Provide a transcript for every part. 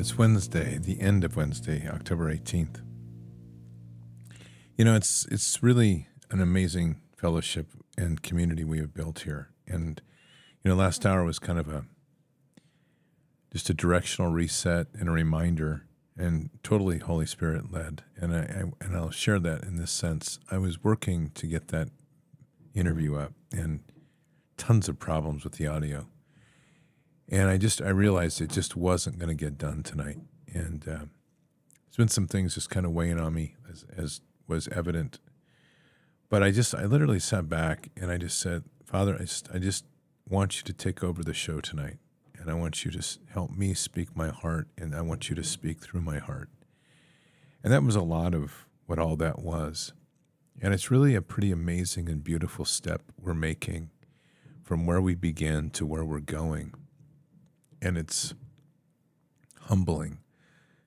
It's Wednesday, the end of Wednesday, October 18th. You know, it's it's really an amazing fellowship and community we have built here. And you know, last hour was kind of a just a directional reset and a reminder and totally Holy Spirit led. And I, I and I'll share that in this sense. I was working to get that interview up and tons of problems with the audio and I just I realized it just wasn't going to get done tonight, and uh, there's been some things just kind of weighing on me as as was evident. But I just I literally sat back and I just said, Father, I just I just want you to take over the show tonight, and I want you to help me speak my heart, and I want you to speak through my heart, and that was a lot of what all that was, and it's really a pretty amazing and beautiful step we're making from where we began to where we're going and it's humbling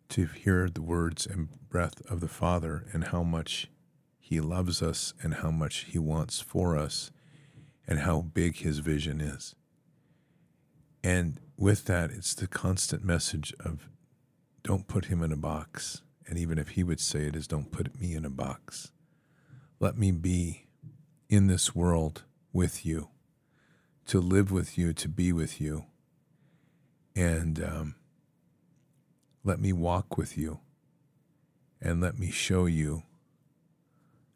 to hear the words and breath of the Father and how much He loves us and how much He wants for us and how big His vision is. And with that, it's the constant message of don't put Him in a box. And even if He would say it is, don't put me in a box. Let me be in this world with you, to live with you, to be with you and um, let me walk with you and let me show you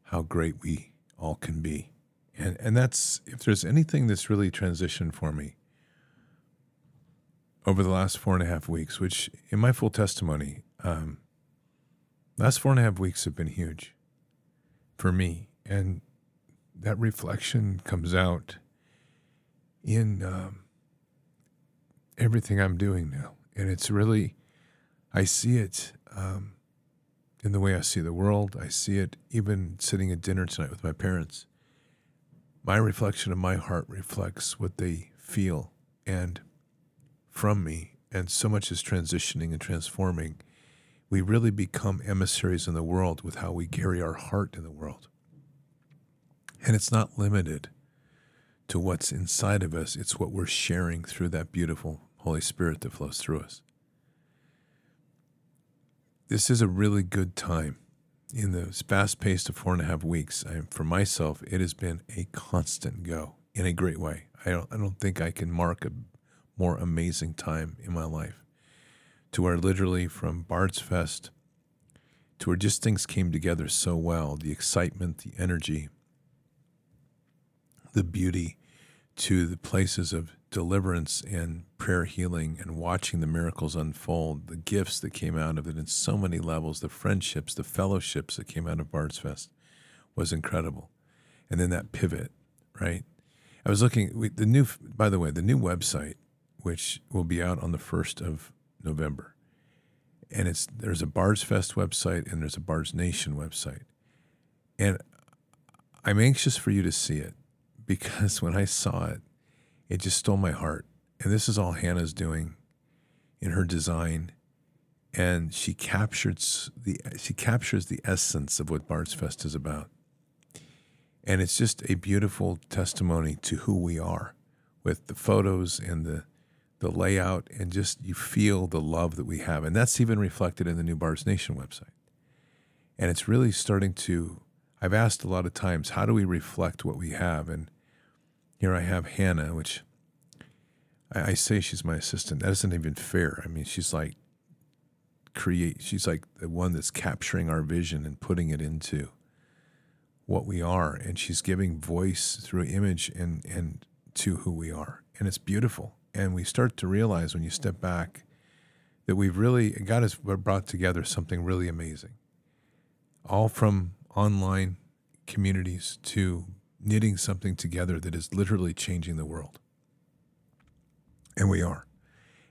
how great we all can be. And, and that's, if there's anything that's really transitioned for me over the last four and a half weeks, which in my full testimony, um, last four and a half weeks have been huge for me. And that reflection comes out in um, everything I'm doing now. And it's really, I see it um, in the way I see the world. I see it even sitting at dinner tonight with my parents. My reflection of my heart reflects what they feel and from me. And so much is transitioning and transforming. We really become emissaries in the world with how we carry our heart in the world. And it's not limited to what's inside of us, it's what we're sharing through that beautiful Holy Spirit that flows through us. This is a really good time. In the fast paced of four and a half weeks, I, for myself, it has been a constant go in a great way. I don't, I don't think I can mark a more amazing time in my life to where literally from Bard's Fest to where just things came together so well the excitement, the energy, the beauty to the places of deliverance and prayer healing and watching the miracles unfold, the gifts that came out of it in so many levels, the friendships, the fellowships that came out of Bard's Fest was incredible. And then that pivot, right? I was looking, we, the new, by the way, the new website, which will be out on the 1st of November. And it's, there's a Bards Fest website and there's a Bards Nation website. And I'm anxious for you to see it because when I saw it, it just stole my heart. And this is all Hannah's doing in her design. And she captured the she captures the essence of what Bards Fest is about. And it's just a beautiful testimony to who we are with the photos and the the layout and just you feel the love that we have. And that's even reflected in the new Bards Nation website. And it's really starting to I've asked a lot of times, how do we reflect what we have? And here I have Hannah, which I, I say she's my assistant. That isn't even fair. I mean, she's like create. She's like the one that's capturing our vision and putting it into what we are, and she's giving voice through image and and to who we are, and it's beautiful. And we start to realize when you step back that we've really God has brought together something really amazing, all from online communities to knitting something together that is literally changing the world. And we are.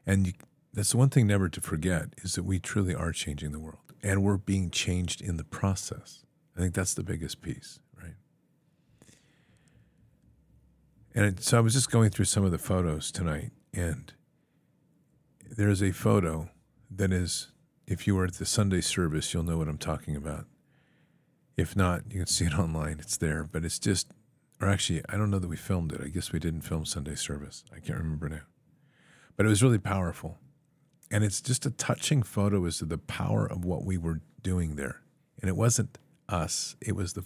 And you, that's the one thing never to forget is that we truly are changing the world and we're being changed in the process. I think that's the biggest piece, right? And so I was just going through some of the photos tonight, and there's a photo that is, if you were at the Sunday service, you'll know what I'm talking about. If not, you can see it online. It's there, but it's just, or actually, I don't know that we filmed it. I guess we didn't film Sunday service. I can't remember now. But it was really powerful. And it's just a touching photo as to the power of what we were doing there. And it wasn't us, it was the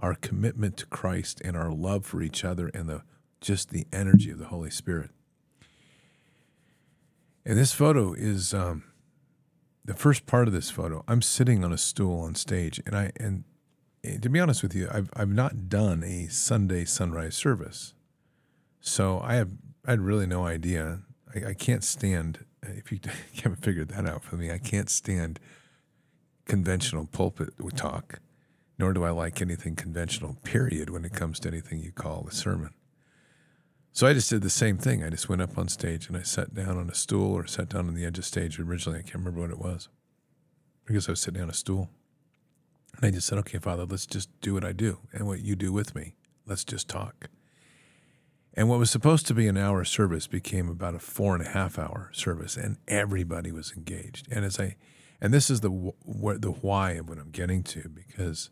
our commitment to Christ and our love for each other and the just the energy of the Holy Spirit. And this photo is um, the first part of this photo. I'm sitting on a stool on stage, and I and to be honest with you, I've I've not done a Sunday sunrise service, so I have I had really no idea. I, I can't stand if you haven't figured that out for me. I can't stand conventional pulpit talk, nor do I like anything conventional. Period. When it comes to anything you call a sermon. So I just did the same thing. I just went up on stage and I sat down on a stool or sat down on the edge of stage. Originally, I can't remember what it was. I guess I was sitting on a stool. And I just said, okay, Father, let's just do what I do and what you do with me. Let's just talk. And what was supposed to be an hour service became about a four and a half hour service, and everybody was engaged. And as I, and this is the what the why of what I'm getting to, because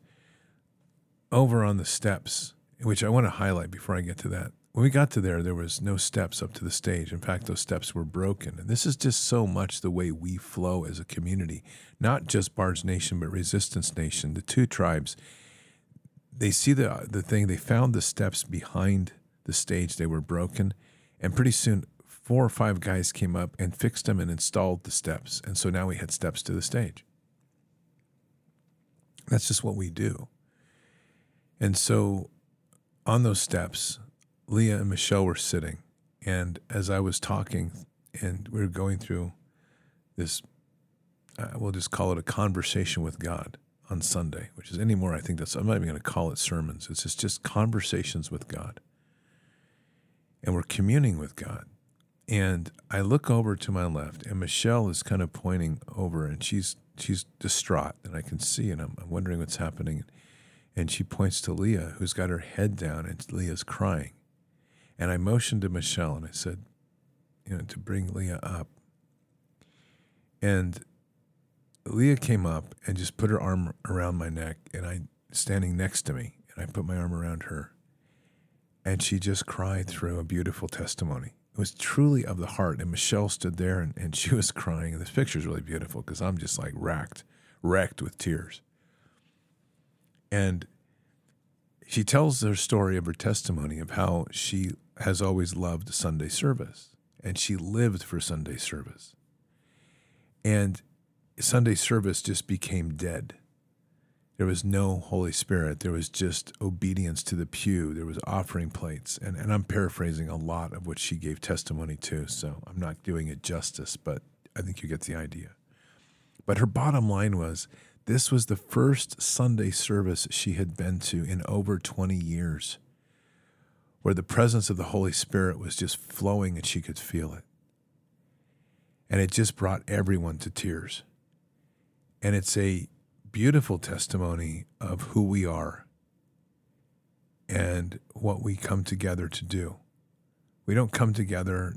over on the steps, which I want to highlight before I get to that, when we got to there, there was no steps up to the stage. In fact, those steps were broken. And this is just so much the way we flow as a community, not just Bards Nation, but Resistance Nation. The two tribes, they see the the thing. They found the steps behind the stage. They were broken, and pretty soon, four or five guys came up and fixed them and installed the steps. And so now we had steps to the stage. That's just what we do. And so, on those steps Leah and Michelle were sitting, and as I was talking, and we were going through this uh, we'll just call it a conversation with God on Sunday, which is anymore. I think that's I'm not even going to call it sermons. It's just, just conversations with God, and we're communing with God. And I look over to my left, and Michelle is kind of pointing over, and she's she's distraught, and I can see, and I'm, I'm wondering what's happening. And she points to Leah, who's got her head down, and Leah's crying. And I motioned to Michelle, and I said, you know, to bring Leah up. And Leah came up and just put her arm around my neck, and I standing next to me, and I put my arm around her, and she just cried through a beautiful testimony. It was truly of the heart. And Michelle stood there, and, and she was crying. And this picture is really beautiful because I'm just like racked, wrecked with tears. And she tells her story of her testimony of how she has always loved Sunday service and she lived for Sunday service. And Sunday service just became dead. There was no Holy Spirit. There was just obedience to the pew. There was offering plates. And, and I'm paraphrasing a lot of what she gave testimony to, so I'm not doing it justice, but I think you get the idea. But her bottom line was this was the first Sunday service she had been to in over 20 years, where the presence of the Holy Spirit was just flowing and she could feel it. And it just brought everyone to tears. And it's a beautiful testimony of who we are and what we come together to do. We don't come together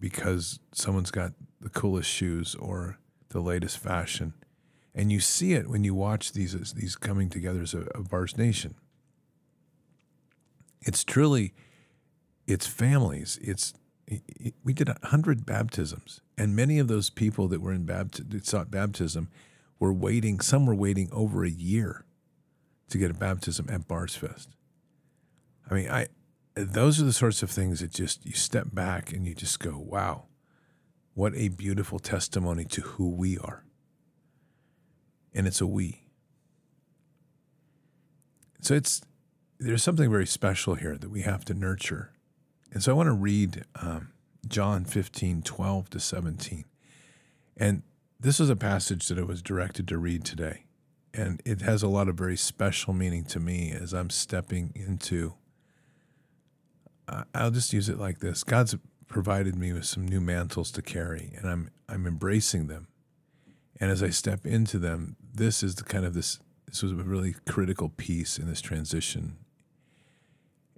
because someone's got the coolest shoes or the latest fashion and you see it when you watch these these coming together of, of Bards Nation. It's truly, it's families. It's it, we did hundred baptisms, and many of those people that were in that sought baptism were waiting. Some were waiting over a year to get a baptism at Bards Fest. I mean, I those are the sorts of things that just you step back and you just go, wow, what a beautiful testimony to who we are and it's a we. So it's there's something very special here that we have to nurture. And so I want to read um, John 15, 12 to 17. And this is a passage that I was directed to read today. And it has a lot of very special meaning to me as I'm stepping into. I'll just use it like this God's provided me with some new mantles to carry, and I'm, I'm embracing them. And as I step into them, this is the kind of this this was a really critical piece in this transition.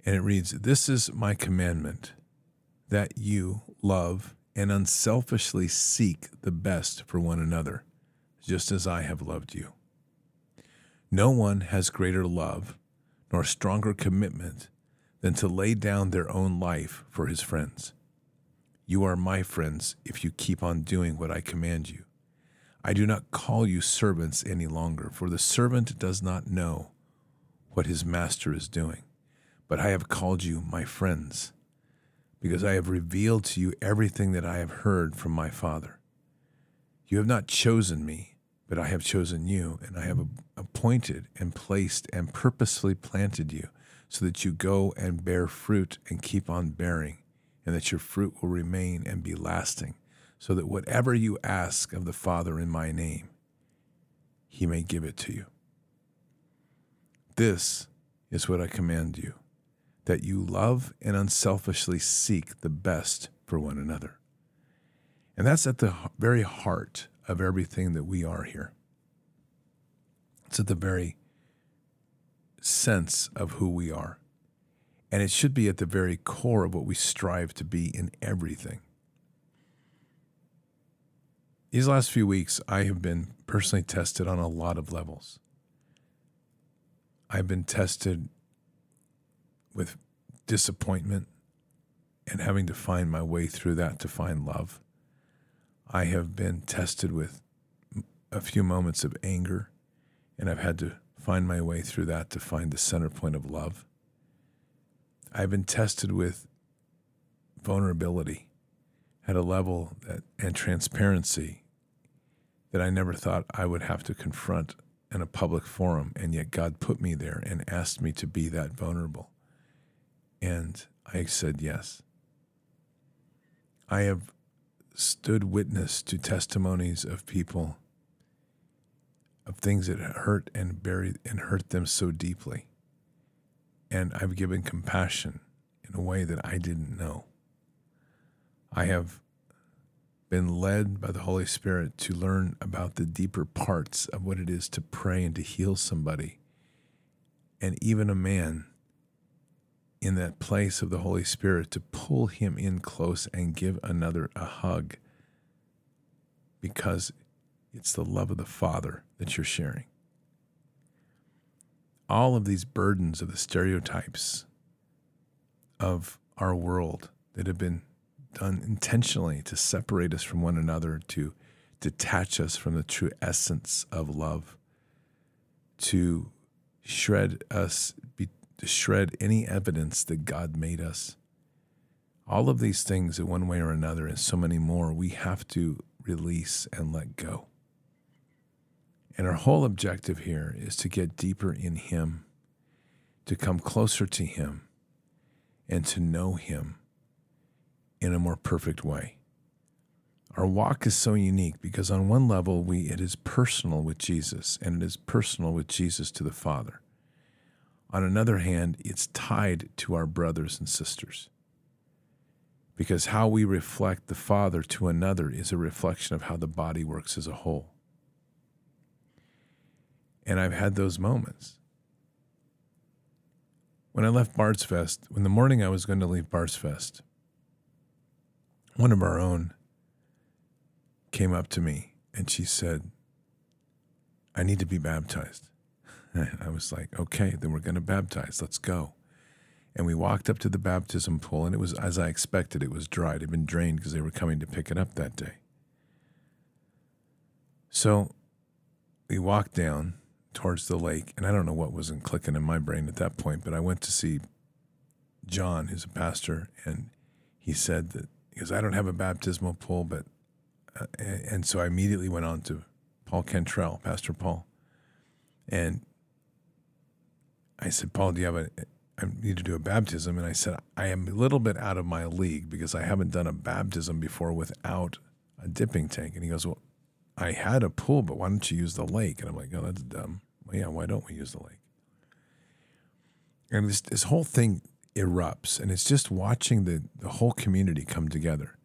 And it reads, This is my commandment that you love and unselfishly seek the best for one another, just as I have loved you. No one has greater love nor stronger commitment than to lay down their own life for his friends. You are my friends if you keep on doing what I command you. I do not call you servants any longer, for the servant does not know what his master is doing. But I have called you my friends, because I have revealed to you everything that I have heard from my Father. You have not chosen me, but I have chosen you, and I have appointed and placed and purposely planted you, so that you go and bear fruit and keep on bearing, and that your fruit will remain and be lasting so that whatever you ask of the Father in my name, he may give it to you. This is what I command you that you love and unselfishly seek the best for one another. And that's at the very heart of everything that we are here. It's at the very sense of who we are. And it should be at the very core of what we strive to be in everything. These last few weeks, I have been personally tested on a lot of levels. I've been tested with disappointment and having to find my way through that to find love. I have been tested with a few moments of anger, and I've had to find my way through that to find the center point of love. I've been tested with vulnerability at a level that, and transparency that I never thought I would have to confront in a public forum. And yet God put me there and asked me to be that vulnerable. And I said yes. I have stood witness to testimonies of people of things that hurt and buried and hurt them so deeply. And I've given compassion in a way that I didn't know. I have been led by the Holy Spirit to learn about the deeper parts of what it is to pray and to heal somebody. And even a man in that place of the Holy Spirit to pull him in close and give another a hug because it's the love of the Father that you're sharing. All of these burdens of the stereotypes of our world that have been done intentionally to separate us from one another, to detach us from the true essence of love, to shred us, be, to shred any evidence that God made us. All of these things, in one way or another, and so many more, we have to release and let go. And our whole objective here is to get deeper in Him, to come closer to Him, and to know Him in a more perfect way. Our walk is so unique because on one level we it is personal with Jesus and it is personal with Jesus to the Father. On another hand, it's tied to our brothers and sisters. Because how we reflect the Father to another is a reflection of how the body works as a whole. And I've had those moments. When I left Bards Fest, when the morning I was going to leave Bards Fest, one of our own came up to me and she said, I need to be baptized. I was like, okay, then we're going to baptize. Let's go. And we walked up to the baptism pool, and it was as I expected. It was dry. It had been drained because they were coming to pick it up that day. So we walked down towards the lake, and I don't know what wasn't clicking in my brain at that point, but I went to see John, who's a pastor, and he said that because I don't have a baptismal pool, but uh, and so I immediately went on to Paul Cantrell, Pastor Paul, and I said, Paul, do you have a? I need to do a baptism, and I said I am a little bit out of my league because I haven't done a baptism before without a dipping tank. And he goes, well, I had a pool, but why don't you use the lake? And I'm like, oh, that's dumb. Well, yeah, why don't we use the lake? And this this whole thing erupts, and it's just watching the, the whole community come together.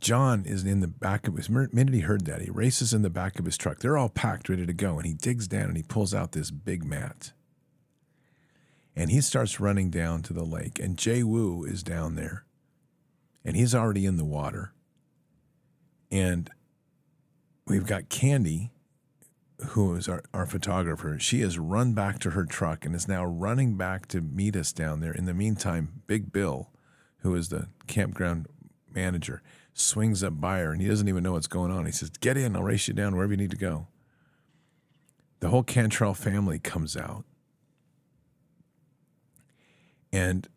John is in the back of his minute he heard that, he races in the back of his truck. They're all packed, ready to go, and he digs down and he pulls out this big mat. And he starts running down to the lake, and Jay Wu is down there, and he's already in the water. And we've got Candy, who is our, our photographer, she has run back to her truck and is now running back to meet us down there. In the meantime, Big Bill, who is the campground manager, swings up by her and he doesn't even know what's going on. He says, Get in, I'll race you down wherever you need to go. The whole Cantrell family comes out. And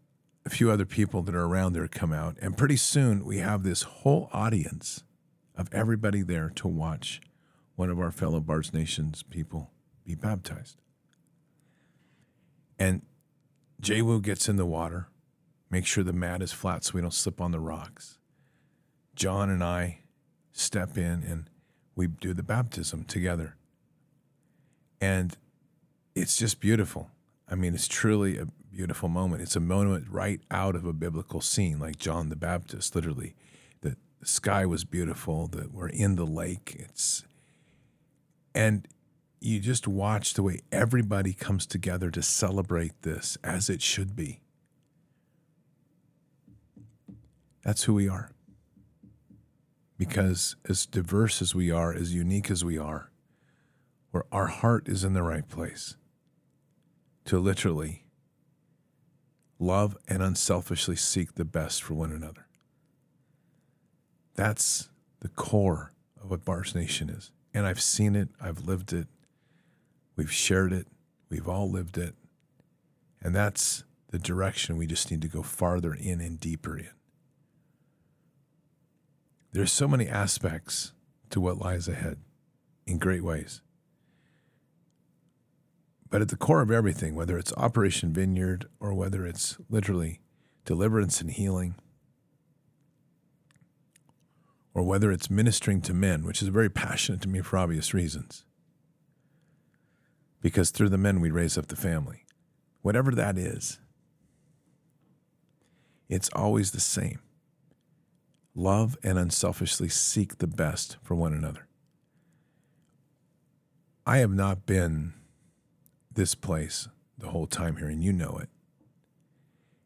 a few other people that are around there come out. And pretty soon we have this whole audience of everybody there to watch one of our fellow Bards Nations people be baptized. And Wu gets in the water, makes sure the mat is flat so we don't slip on the rocks. John and I step in and we do the baptism together. And it's just beautiful. I mean, it's truly a beautiful moment. It's a moment right out of a biblical scene, like John the Baptist, literally. The, sky was beautiful, that we're in the lake. It's and you just watch the way everybody comes together to celebrate this as it should be. That's who we are. Because as diverse as we are, as unique as we are, where our heart is in the right place to literally love and unselfishly seek the best for one another. That's the core of what Bards Nation is. And I've seen it, I've lived it, we've shared it, we've all lived it. And that's the direction we just need to go farther in and deeper in. There's so many aspects to what lies ahead in great ways. But at the core of everything, whether it's Operation Vineyard or whether it's literally deliverance and healing, or whether it's ministering to men, which is very passionate to me for obvious reasons. because through the men we raise up the family. Whatever that is, it's always the same. Love and unselfishly seek the best for one another. I have not been this place the whole time here, and you know it.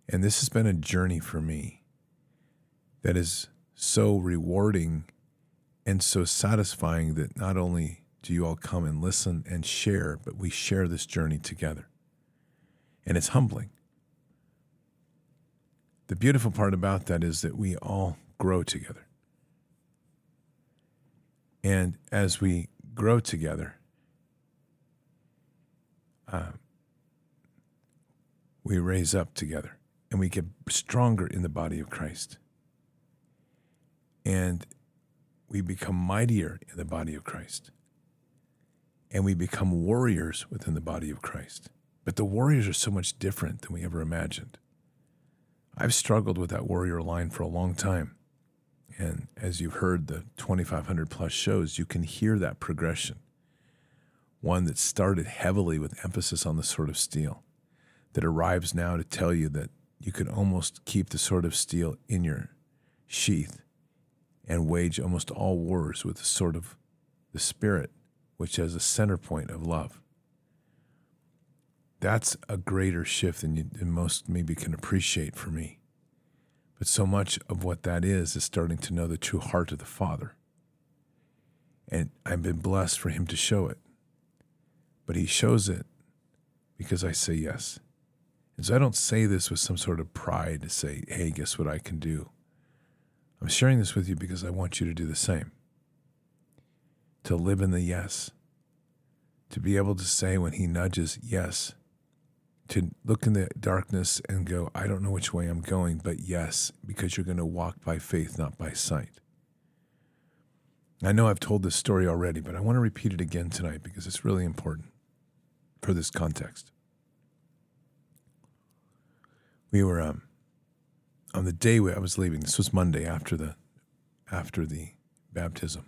And this has been a journey for me that is so rewarding and so satisfying that not only do you all come and listen and share, but we share this journey together. And it's humbling. The beautiful part about that is that we all grow together. And as we grow together, uh, we raise up together and we get stronger in the body of Christ. And we become mightier in the body of Christ. And we become warriors within the body of Christ. But the warriors are so much different than we ever imagined. I've struggled with that warrior line for a long time. And as you've heard the 2,500 plus shows, you can hear that progression. One that started heavily with emphasis on the sword of steel, that arrives now to tell you that you can almost keep the sword of steel in your sheath and wage almost all wars with the sword of the Spirit, which has a center point of love. That's a greater shift than, you, than most maybe can appreciate for me. But so much of what that is is starting to know the true heart of the Father. And I've been blessed for Him to show it. But He shows it because I say yes. And so I don't say this with some sort of pride to say, hey, guess what I can do? I'm sharing this with you because I want you to do the same. To live in the yes. To be able to say when He nudges, yes, to look in the darkness and go, I don't know which way I'm going, but yes, because you're going to walk by faith, not by sight. I know I've told this story already, but I want to repeat it again tonight because it's really important for this context. We were um, on the day I was leaving. This was Monday after the after the baptism,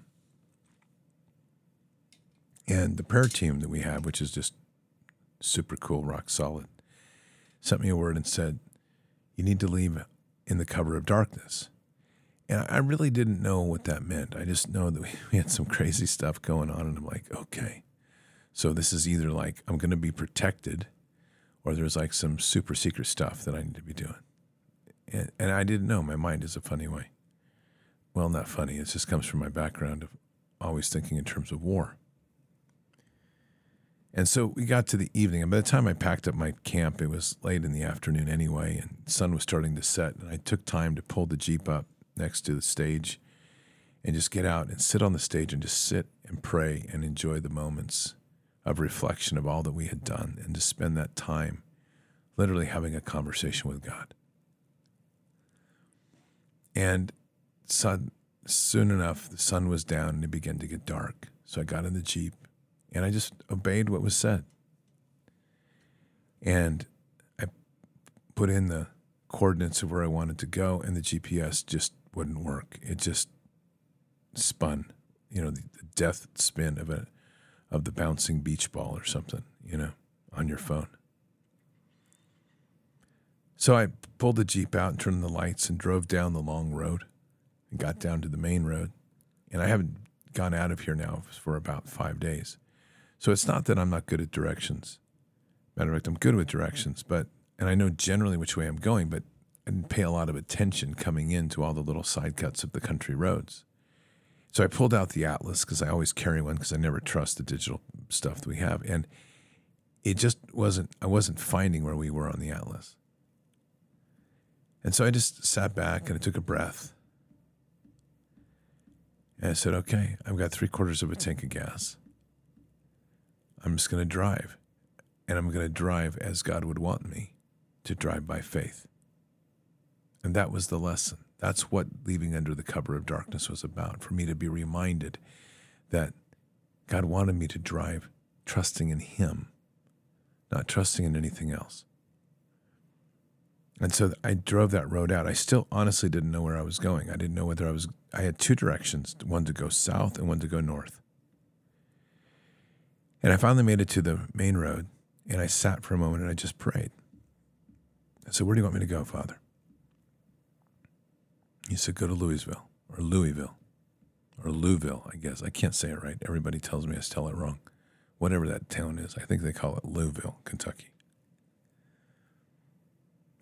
and the prayer team that we have, which is just super cool, rock solid, sent me a word and said, You need to leave in the cover of darkness. And I really didn't know what that meant. I just know that we had some crazy stuff going on. And I'm like, okay. So this is either like I'm going to be protected or there's like some super secret stuff that I need to be doing. And, and I didn't know. My mind is a funny way. Well, not funny. It just comes from my background of always thinking in terms of war. And so we got to the evening, and by the time I packed up my camp, it was late in the afternoon anyway, and the sun was starting to set. And I took time to pull the Jeep up next to the stage and just get out and sit on the stage and just sit and pray and enjoy the moments of reflection of all that we had done and to spend that time literally having a conversation with God. And sun, soon enough, the sun was down and it began to get dark. So I got in the Jeep and I just obeyed what was said. And I put in the coordinates of where I wanted to go, and the GPS just wouldn't work. It just spun, you know, the, the death spin of a of the bouncing beach ball or something, you know, on your phone. So I pulled the Jeep out and turned the lights and drove down the long road and got down to the main road. And I haven't gone out of here now for about five days. So it's not that I'm not good at directions. Matter of fact, I'm good with directions, but and I know generally which way I'm going, but I didn't pay a lot of attention coming into all the little side cuts of the country roads. So I pulled out the atlas because I always carry one because I never trust the digital stuff that we have, and it just wasn't. I wasn't finding where we were on the atlas, and so I just sat back and I took a breath, and I said, "Okay, I've got three quarters of a tank of gas." I'm just going to drive. And I'm going to drive as God would want me to drive by faith. And that was the lesson. That's what leaving under the cover of darkness was about for me to be reminded that God wanted me to drive trusting in Him, not trusting in anything else. And so I drove that road out. I still honestly didn't know where I was going. I didn't know whether I was, I had two directions one to go south and one to go north. And I finally made it to the main road and I sat for a moment and I just prayed. I said, Where do you want me to go, Father? He said, Go to Louisville or Louisville or Louisville, I guess. I can't say it right. Everybody tells me I tell it wrong. Whatever that town is, I think they call it Louisville, Kentucky.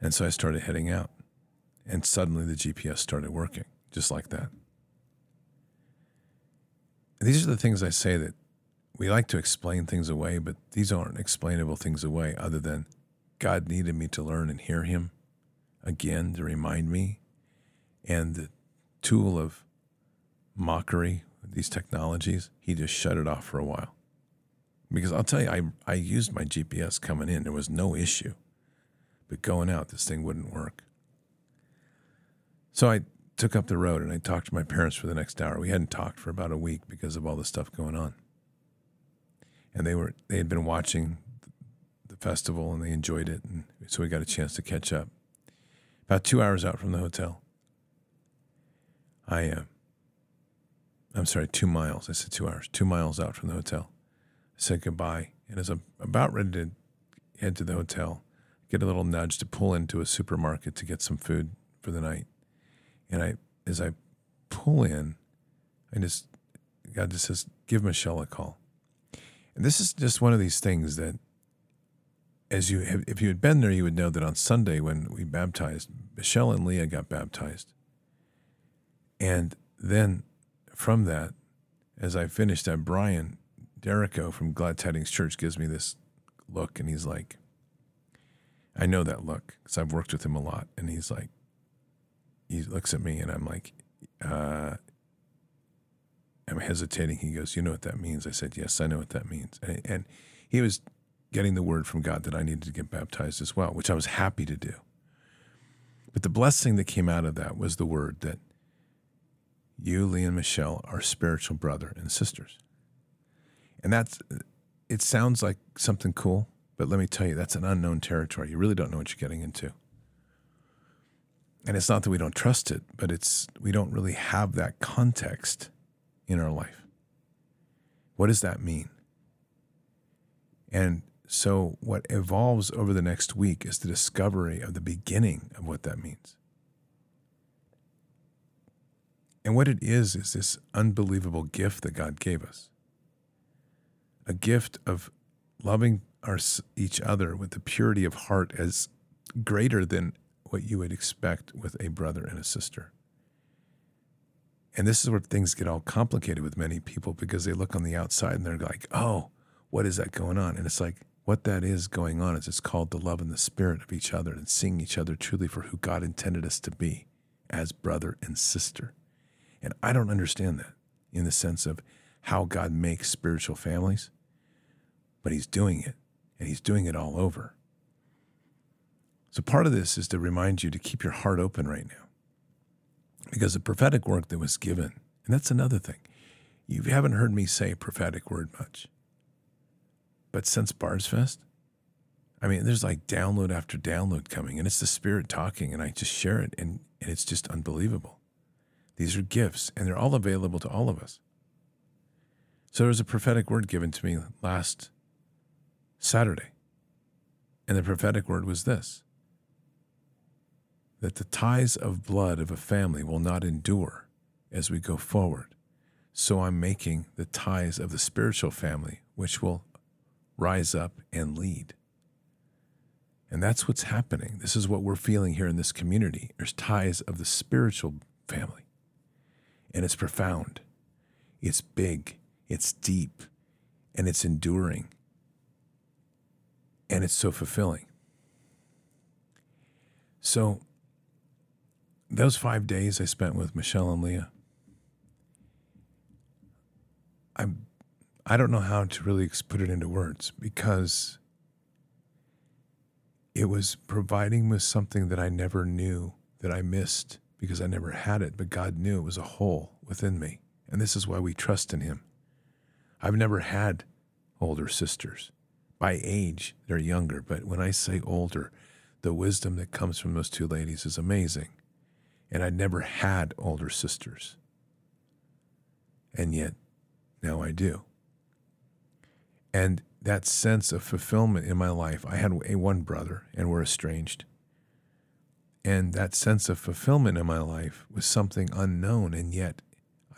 And so I started heading out. And suddenly the GPS started working, just like that. These are the things I say that we like to explain things away, but these aren't explainable things away other than God needed me to learn and hear Him again to remind me. And the tool of mockery, these technologies, He just shut it off for a while. Because I'll tell you, I, I used my GPS coming in, there was no issue. But going out, this thing wouldn't work. So I took up the road and I talked to my parents for the next hour. We hadn't talked for about a week because of all the stuff going on. And they were they had been watching the festival and they enjoyed it and so we got a chance to catch up. About 2 hours out from the hotel. I uh, I'm sorry, 2 miles. I said 2 hours. 2 miles out from the hotel. I said goodbye and as I'm about ready to head to the hotel, get a little nudge to pull into a supermarket to get some food for the night. And I, as I pull in, I just, God just says, give Michelle a call. And this is just one of these things that, as you, have, if you had been there, you would know that on Sunday when we baptized, Michelle and Leah got baptized. And then from that, as I finished that, Brian Derrico from Glad Tidings Church gives me this look and he's like, I know that look because I've worked with him a lot. And he's like, he looks at me and I'm like, uh, I'm hesitating. He goes, You know what that means? I said, Yes, I know what that means. And, and he was getting the word from God that I needed to get baptized as well, which I was happy to do. But the blessing that came out of that was the word that you, Leah, and Michelle are spiritual brother and sisters. And that's, it sounds like something cool, but let me tell you, that's an unknown territory. You really don't know what you're getting into and it's not that we don't trust it, but it's we don't really have that context in our life. What does that mean? And so, what evolves over the next week is the discovery of the beginning of what that means. And what it is, is this unbelievable gift that God gave us a gift of loving our, each other with the purity of heart as greater than what you would expect with a brother and a sister. And this is where things get all complicated with many people because they look on the outside and they're like, oh, what is that going on? And it's like, what that is going on is it's called the love and the spirit of each other and seeing each other truly for who God intended us to be as brother and sister. And I don't understand that in the sense of how God makes spiritual families, but He's doing it, and He's doing it all over. So part of this is to remind you to keep your heart open right now. Because the prophetic work that was given, and that's another thing. You haven't heard me say prophetic word much. But since Bards Fest, I mean, there's like download after download coming, and it's the Spirit talking, and I just share it, and, and it's just unbelievable. These are gifts, and they're all available to all of us. So there was a prophetic word given to me last Saturday, and the prophetic word was this that the ties of blood of a family will not endure as we go forward. So I'm making the ties of the spiritual family, which will rise up and lead. And that's what's happening. This is what we're feeling here in this community. There's ties of the spiritual family. And it's profound, it's big, it's deep, and it's enduring. And it's so fulfilling. So those five days I spent with Michelle and Leah, I, I don't know how to really put it into words because it was providing me something that I never knew that I missed because I never had it, but God knew it was a hole within me. And this is why we trust in Him. I've never had older sisters. By age, they're younger, but when I say older, the wisdom that comes from those two ladies is amazing and I'd never had older sisters. And yet, now I do. And that sense of fulfillment in my life, I had a one brother and we're estranged. And that sense of fulfillment in my life was something unknown. And yet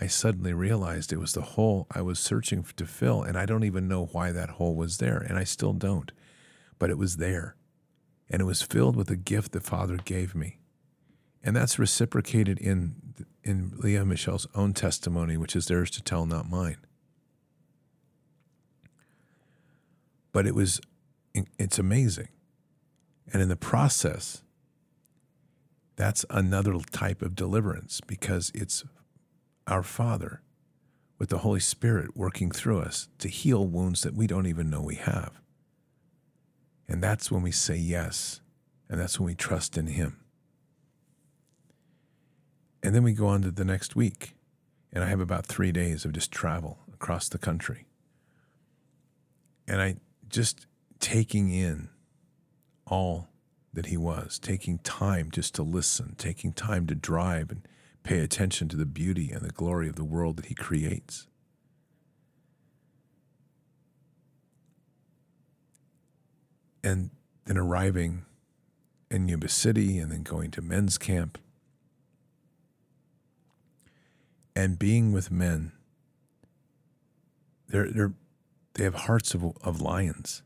I suddenly realized it was the hole I was searching to fill. And I don't even know why that hole was there. And I still don't. But it was there. And it was filled with the gift the Father gave me. And that's reciprocated in, in Leah Michelle's own testimony, which is theirs to tell, not mine. But it was, it's amazing. And in the process, that's another type of deliverance because it's our Father with the Holy Spirit working through us to heal wounds that we don't even know we have. And that's when we say yes, and that's when we trust in Him. And then we go on to the next week, and I have about three days of just travel across the country. And I just taking in all that He was, taking time just to listen, taking time to drive and pay attention to the beauty and the glory of the world that He creates. And then arriving in Yuba City and then going to men's camp and being with men. They're, they're, they have hearts of, of lions,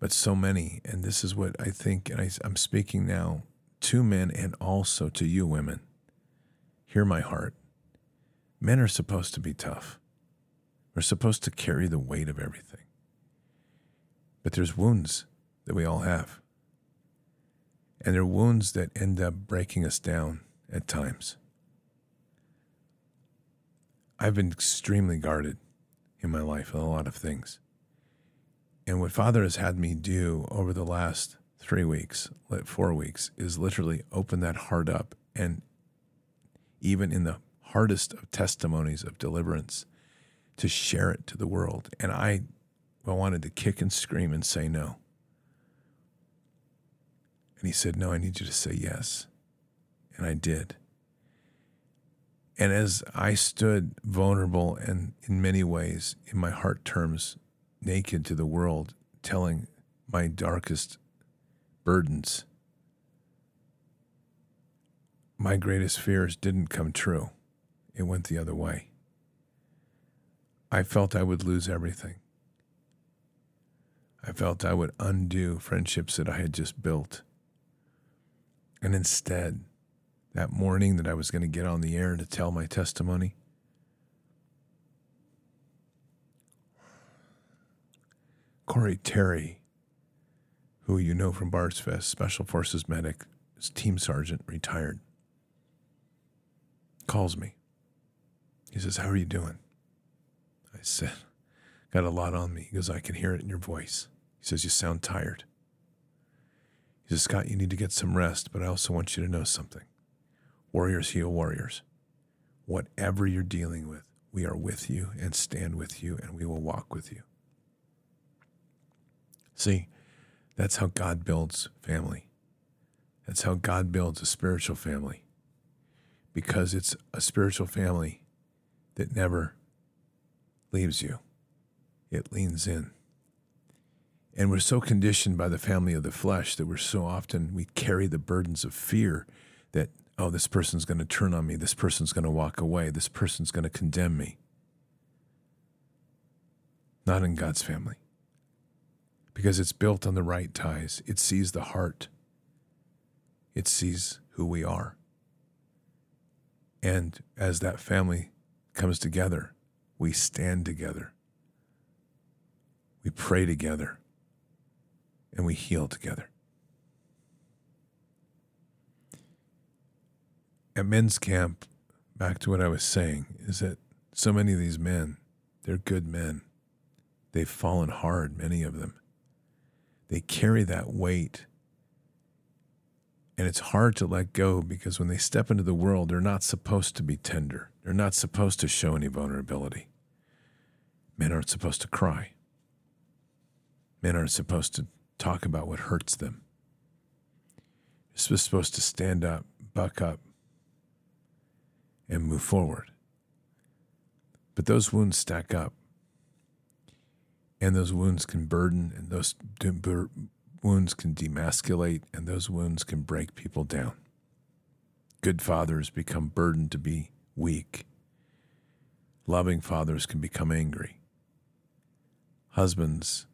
but so many. And this is what I think, and I, I'm speaking now to men and also to you women. Hear my heart. Men are supposed to be tough. We're supposed to carry the weight of everything. But there's wounds that we all have. And they're wounds that end up breaking us down at times. I've been extremely guarded in my life in a lot of things. And what Father has had me do over the last three weeks, four weeks, is literally open that heart up. And even in the hardest of testimonies of deliverance, to share it to the world. And I I wanted to kick and scream and say no. And he said, No, I need you to say yes. And I did. And as I stood vulnerable and in many ways, in my heart terms, naked to the world, telling my darkest burdens, my greatest fears didn't come true. It went the other way. I felt I would lose everything. I felt I would undo friendships that I had just built. And instead, that morning that I was going to get on the air to tell my testimony, Corey Terry, who you know from Bards Fest, Special Forces medic, team sergeant, retired, calls me. He says, How are you doing? I said, Got a lot on me. He goes, I can hear it in your voice. He says, You sound tired. He says, Scott, you need to get some rest, but I also want you to know something. Warriors heal warriors. Whatever you're dealing with, we are with you and stand with you, and we will walk with you. See, that's how God builds family. That's how God builds a spiritual family. Because it's a spiritual family that never leaves you, it leans in. And we're so conditioned by the family of the flesh that we're so often, we carry the burdens of fear that, oh, this person's going to turn on me. This person's going to walk away. This person's going to condemn me. Not in God's family. Because it's built on the right ties, it sees the heart, it sees who we are. And as that family comes together, we stand together, we pray together and we heal together. At men's camp, back to what I was saying, is that so many of these men, they're good men. They've fallen hard, many of them. They carry that weight. And it's hard to let go because when they step into the world, they're not supposed to be tender. They're not supposed to show any vulnerability. Men aren't supposed to cry. Men aren't supposed to talk about what hurts them. You're supposed to stand up, buck up, and move forward. But those wounds stack up. And those wounds can burden, and those wounds can demasculate, and those wounds can break people down. Good fathers become burdened to be weak. Loving fathers can become angry. Husbands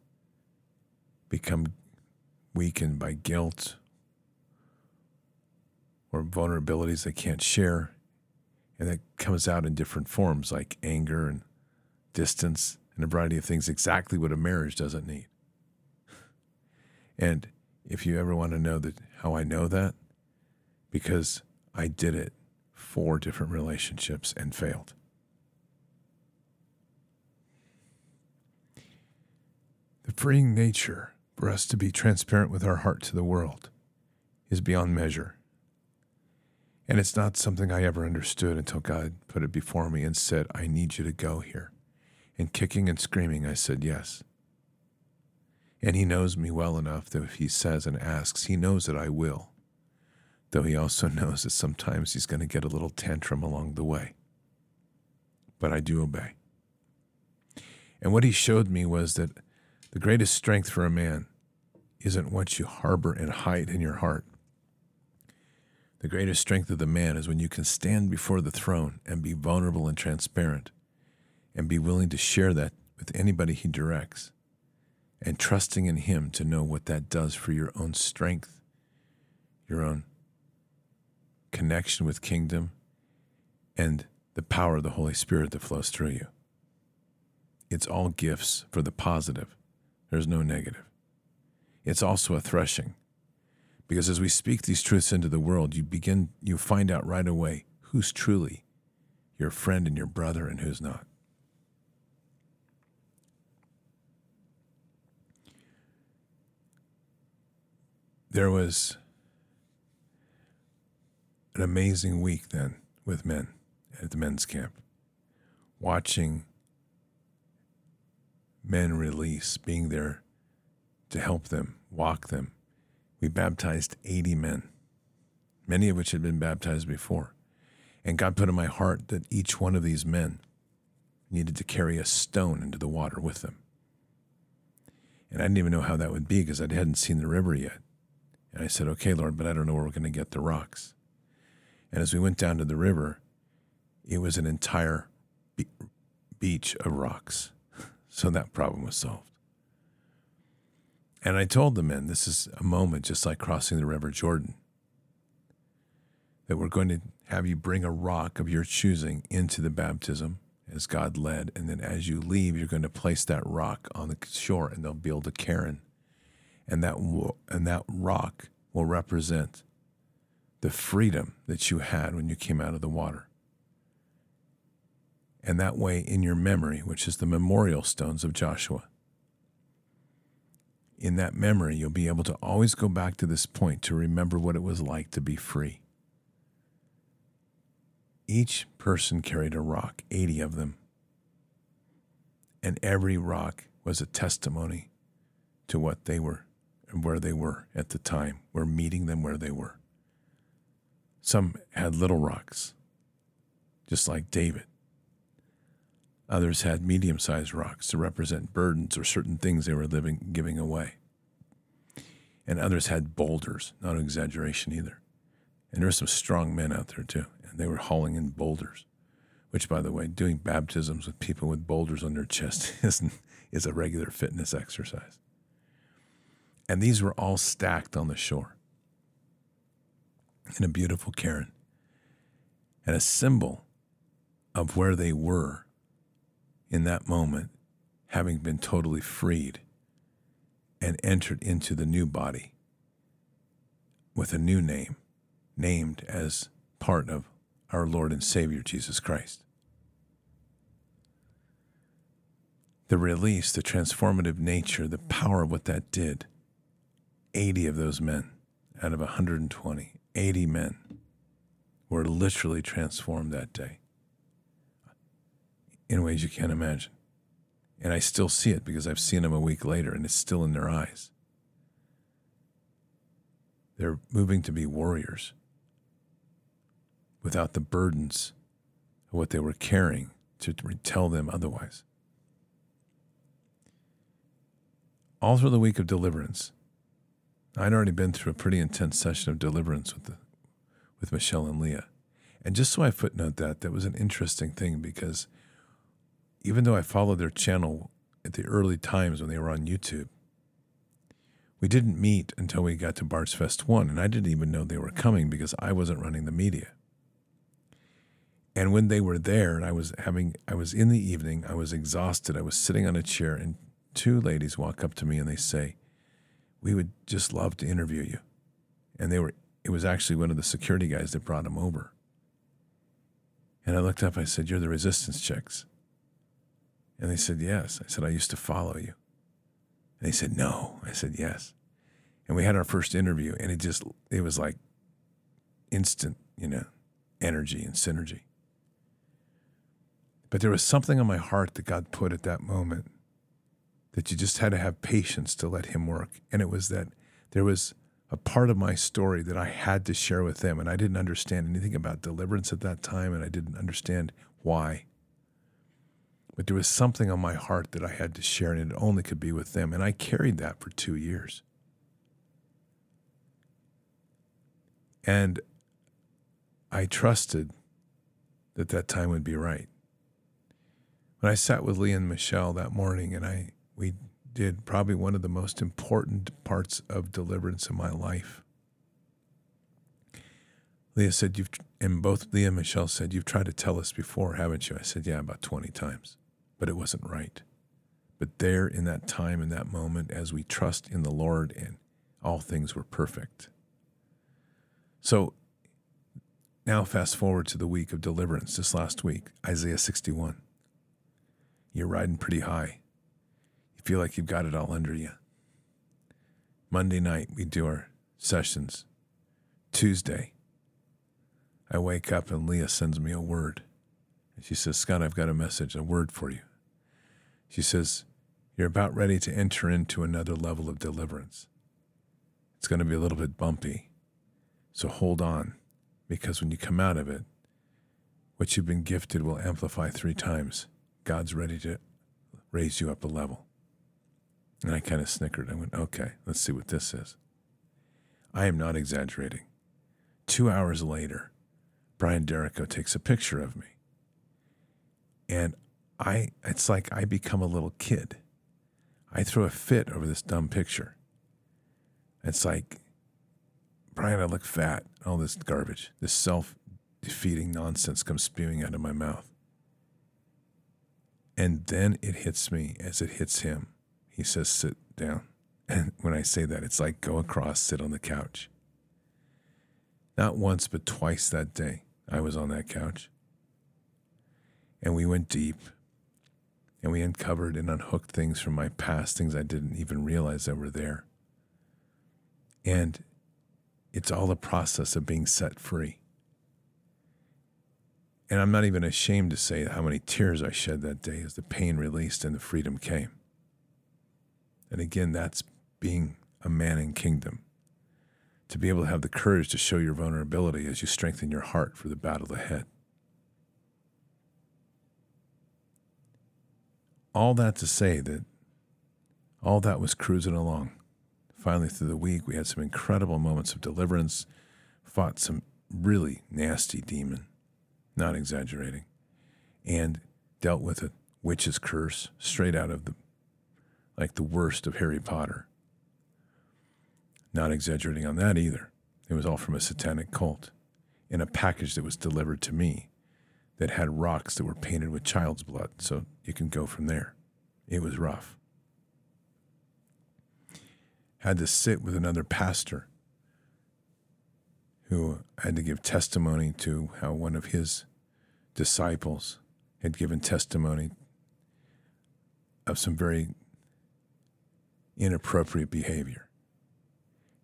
become weakened by guilt or vulnerabilities they can't share. And that comes out in different forms like anger and distance and a variety of things, exactly what a marriage doesn't need. And if you ever want to know that how I know that, because I did it four different relationships and failed. The freeing nature for us to be transparent with our heart to the world is beyond measure. And it's not something I ever understood until God put it before me and said, I need you to go here. And kicking and screaming, I said, Yes. And He knows me well enough that if He says and asks, He knows that I will. Though He also knows that sometimes He's going to get a little tantrum along the way. But I do obey. And what He showed me was that the greatest strength for a man isn't what you harbor and hide in your heart. The greatest strength of the man is when you can stand before the throne and be vulnerable and transparent and be willing to share that with anybody he directs and trusting in him to know what that does for your own strength, your own connection with kingdom, and the power of the Holy Spirit that flows through you. It's all gifts for the positive there's no negative. It's also a threshing. Because as we speak these truths into the world, you begin, you find out right away who's truly your friend and your brother and who's not. There was an amazing week then with men at the men's camp, watching men release, being there to help them, walk them. We baptized 80 men, many of which had been baptized before. And God put in my heart that each one of these men needed to carry a stone into the water with them. And I didn't even know how that would be because I hadn't seen the river yet. And I said, Okay, Lord, but I don't know where we're going to get the rocks. And as we went down to the river, it was an entire be- beach of rocks. So that problem was solved. And I told the men this is a moment just like crossing the River Jordan, that we're going to have you bring a rock of your choosing into the baptism as God led. And then as you leave, you're going to place that rock on the shore and they'll build a cairn. And that, and that rock will represent the freedom that you had when you came out of the water. And that way, in your memory, which is the memorial stones of Joshua, in that memory, you'll be able to always go back to this point to remember what it was like to be free. Each person carried a rock, 80 of them. And every rock was a testimony to what they were and where they were at the time. We're meeting them where they were. Some had little rocks, just like David. Others had medium sized rocks to represent burdens or certain things they were living, giving away. And others had boulders, not an exaggeration either. And there were some strong men out there too, and they were hauling in boulders, which, by the way, doing baptisms with people with boulders on their chest is, is a regular fitness exercise. And these were all stacked on the shore in a beautiful cairn and a symbol of where they were in that moment, having been totally freed and entered into the new body with a new name, named as part of our Lord and Savior Jesus Christ. The release, the transformative nature, the power of what that did. 80 of those men out of 120, 80 men were literally transformed that day in ways you can't imagine. And I still see it because I've seen them a week later and it's still in their eyes. They're moving to be warriors without the burdens of what they were carrying to tell them otherwise. all through the week of deliverance, I'd already been through a pretty intense session of deliverance with the, with Michelle and Leah. And just so I footnote that, that was an interesting thing because even though I followed their channel at the early times when they were on YouTube, we didn't meet until we got to Bards Fest 1, and I didn't even know they were coming because I wasn't running the media. And when they were there, and I was having, I was in the evening, I was exhausted, I was sitting on a chair, and two ladies walk up to me and they say, We would just love to interview you. And they were, it was actually one of the security guys that brought them over. And I looked up, I said, You're the resistance chicks. And they said, Yes. I said, I used to follow you. And they said, No. I said, Yes. And we had our first interview, and it just, it was like instant, you know, energy and synergy. But there was something on my heart that God put at that moment that you just had to have patience to let Him work. And it was that there was a part of my story that I had to share with them. And I didn't understand anything about deliverance at that time, and I didn't understand why. But there was something on my heart that I had to share, and it only could be with them. And I carried that for two years. And I trusted that that time would be right. When I sat with Leah and Michelle that morning, and I we did probably one of the most important parts of deliverance in my life. Leah said, "You've," and both Leah and Michelle said, "You've tried to tell us before, haven't you?" I said, "Yeah, about twenty times." But it wasn't right. But there in that time, in that moment, as we trust in the Lord, and all things were perfect. So now, fast forward to the week of deliverance, this last week, Isaiah 61. You're riding pretty high. You feel like you've got it all under you. Monday night, we do our sessions. Tuesday, I wake up and Leah sends me a word. And she says, Scott, I've got a message, a word for you. She says, You're about ready to enter into another level of deliverance. It's going to be a little bit bumpy. So hold on, because when you come out of it, what you've been gifted will amplify three times. God's ready to raise you up a level. And I kind of snickered. I went, okay, let's see what this is. I am not exaggerating. Two hours later, Brian Derrico takes a picture of me. And I it's like I become a little kid. I throw a fit over this dumb picture. It's like, Brian, I look fat. All this garbage, this self defeating nonsense comes spewing out of my mouth. And then it hits me as it hits him. He says, sit down. And when I say that, it's like go across, sit on the couch. Not once, but twice that day, I was on that couch. And we went deep and we uncovered and unhooked things from my past, things I didn't even realize that were there. And it's all a process of being set free. And I'm not even ashamed to say how many tears I shed that day as the pain released and the freedom came. And again, that's being a man in kingdom. To be able to have the courage to show your vulnerability as you strengthen your heart for the battle ahead. All that to say that all that was cruising along. Finally, through the week, we had some incredible moments of deliverance, fought some really nasty demon, not exaggerating, and dealt with a witch's curse straight out of the, like the worst of Harry Potter. Not exaggerating on that either. It was all from a satanic cult in a package that was delivered to me that had rocks that were painted with child's blood. So you can go from there. It was rough. Had to sit with another pastor who had to give testimony to how one of his disciples had given testimony of some very inappropriate behavior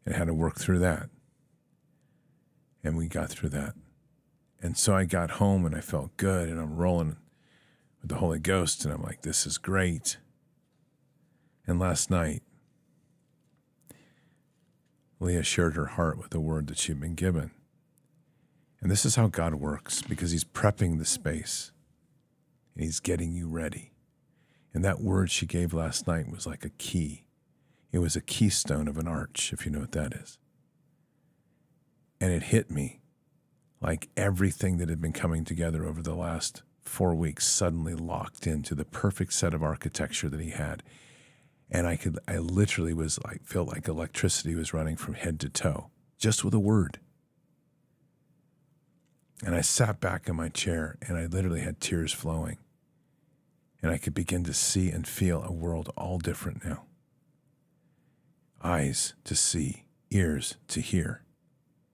and had to work through that. And we got through that. And so I got home and I felt good and I'm rolling with the Holy Ghost and I'm like, this is great. And last night, Leah shared her heart with the word that she had been given. And this is how God works because He's prepping the space and He's getting you ready. And that word she gave last night was like a key. It was a keystone of an arch, if you know what that is. And it hit me like everything that had been coming together over the last four weeks suddenly locked into the perfect set of architecture that he had. And I could, I literally was like, felt like electricity was running from head to toe just with a word. And I sat back in my chair and I literally had tears flowing. And I could begin to see and feel a world all different now. Eyes to see, ears to hear.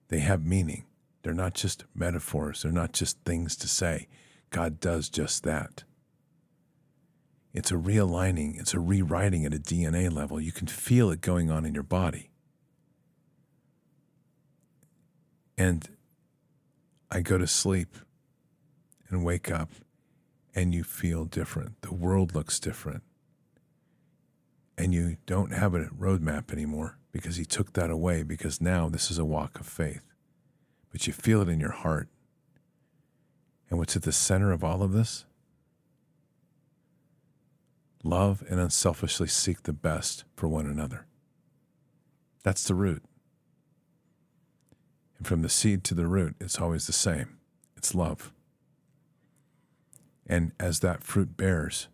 They have meaning. They're not just metaphors, they're not just things to say. God does just that. It's a realigning, it's a rewriting at a DNA level. You can feel it going on in your body. And I go to sleep and wake up, and you feel different. The world looks different. And you don't have a roadmap anymore because he took that away because now this is a walk of faith. But you feel it in your heart. And what's at the center of all of this? Love and unselfishly seek the best for one another. That's the root. And from the seed to the root, it's always the same it's love. And as that fruit bears,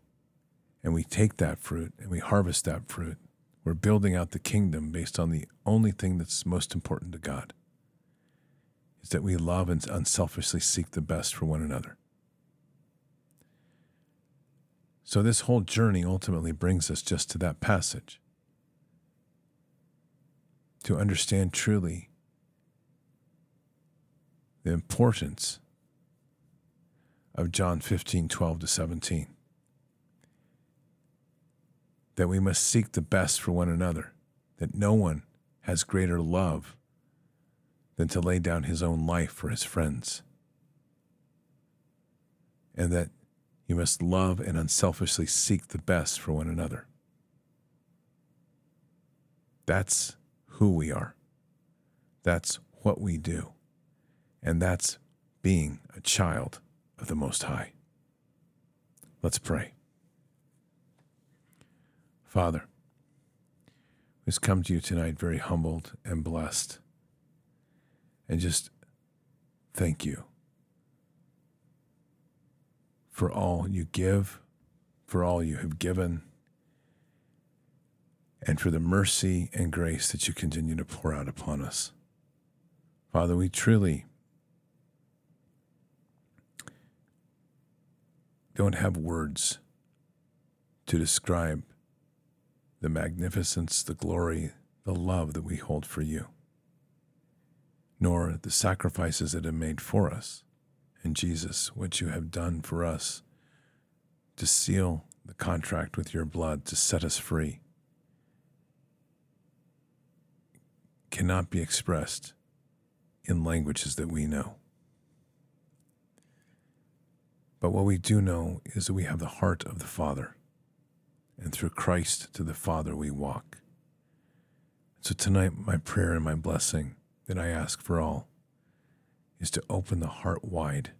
and we take that fruit and we harvest that fruit, we're building out the kingdom based on the only thing that's most important to God is that we love and unselfishly seek the best for one another. So, this whole journey ultimately brings us just to that passage to understand truly the importance of John 15, 12 to 17. That we must seek the best for one another, that no one has greater love than to lay down his own life for his friends. And that you must love and unselfishly seek the best for one another. That's who we are. That's what we do and that's being a child of the Most High. Let's pray. Father, we just come to you tonight very humbled and blessed, and just thank you for all you give, for all you have given, and for the mercy and grace that you continue to pour out upon us. Father, we truly don't have words to describe the magnificence, the glory, the love that we hold for you, nor the sacrifices that have made for us. And Jesus, what you have done for us to seal the contract with your blood to set us free cannot be expressed in languages that we know. But what we do know is that we have the heart of the Father, and through Christ to the Father we walk. So tonight, my prayer and my blessing that I ask for all is to open the heart wide,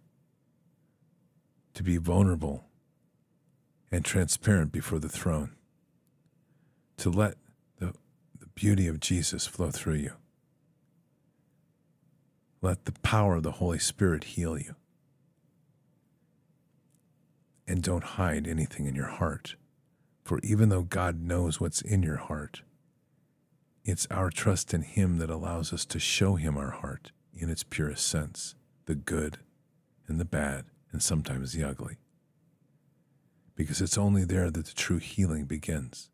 to be vulnerable and transparent before the throne, to let the, the beauty of Jesus flow through you. Let the power of the Holy Spirit heal you and don't hide anything in your heart. For even though God knows what's in your heart, it's our trust in Him that allows us to show Him our heart in its purest sense the good and the bad, and sometimes the ugly. Because it's only there that the true healing begins.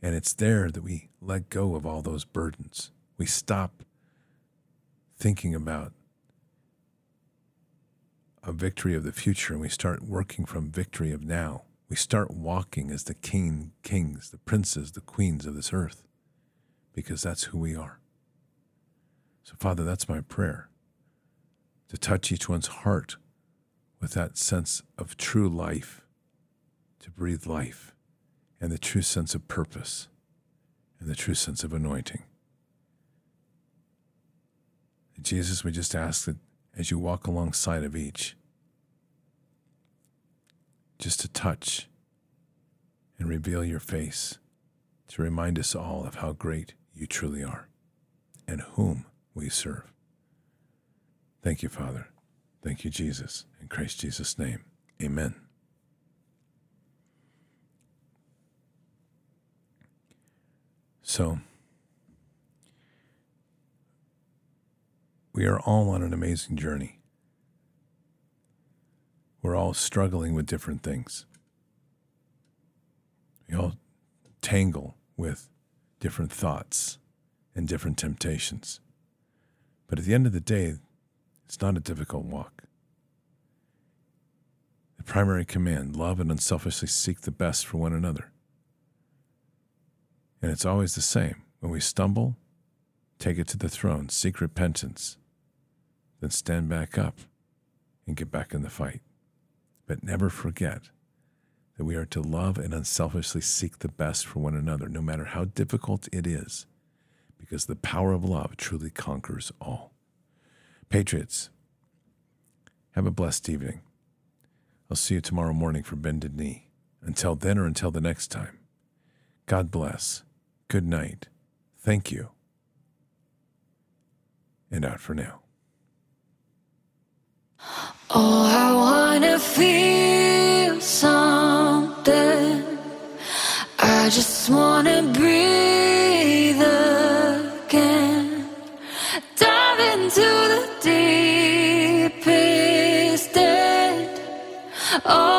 And it's there that we let go of all those burdens. We stop thinking about a victory of the future and we start working from victory of now. We start walking as the king, kings, the princes, the queens of this earth, because that's who we are. So, Father, that's my prayer to touch each one's heart with that sense of true life, to breathe life, and the true sense of purpose, and the true sense of anointing. And Jesus, we just ask that as you walk alongside of each. Just to touch and reveal your face, to remind us all of how great you truly are and whom we serve. Thank you, Father. Thank you, Jesus. In Christ Jesus' name, amen. So, we are all on an amazing journey. We're all struggling with different things. We all tangle with different thoughts and different temptations. But at the end of the day, it's not a difficult walk. The primary command love and unselfishly seek the best for one another. And it's always the same. When we stumble, take it to the throne, seek repentance, then stand back up and get back in the fight. But never forget that we are to love and unselfishly seek the best for one another, no matter how difficult it is, because the power of love truly conquers all. Patriots, have a blessed evening. I'll see you tomorrow morning for Bended Knee. Until then or until the next time, God bless. Good night. Thank you. And out for now. Oh, I wanna feel something. I just wanna breathe again. Dive into the deepest end. Oh,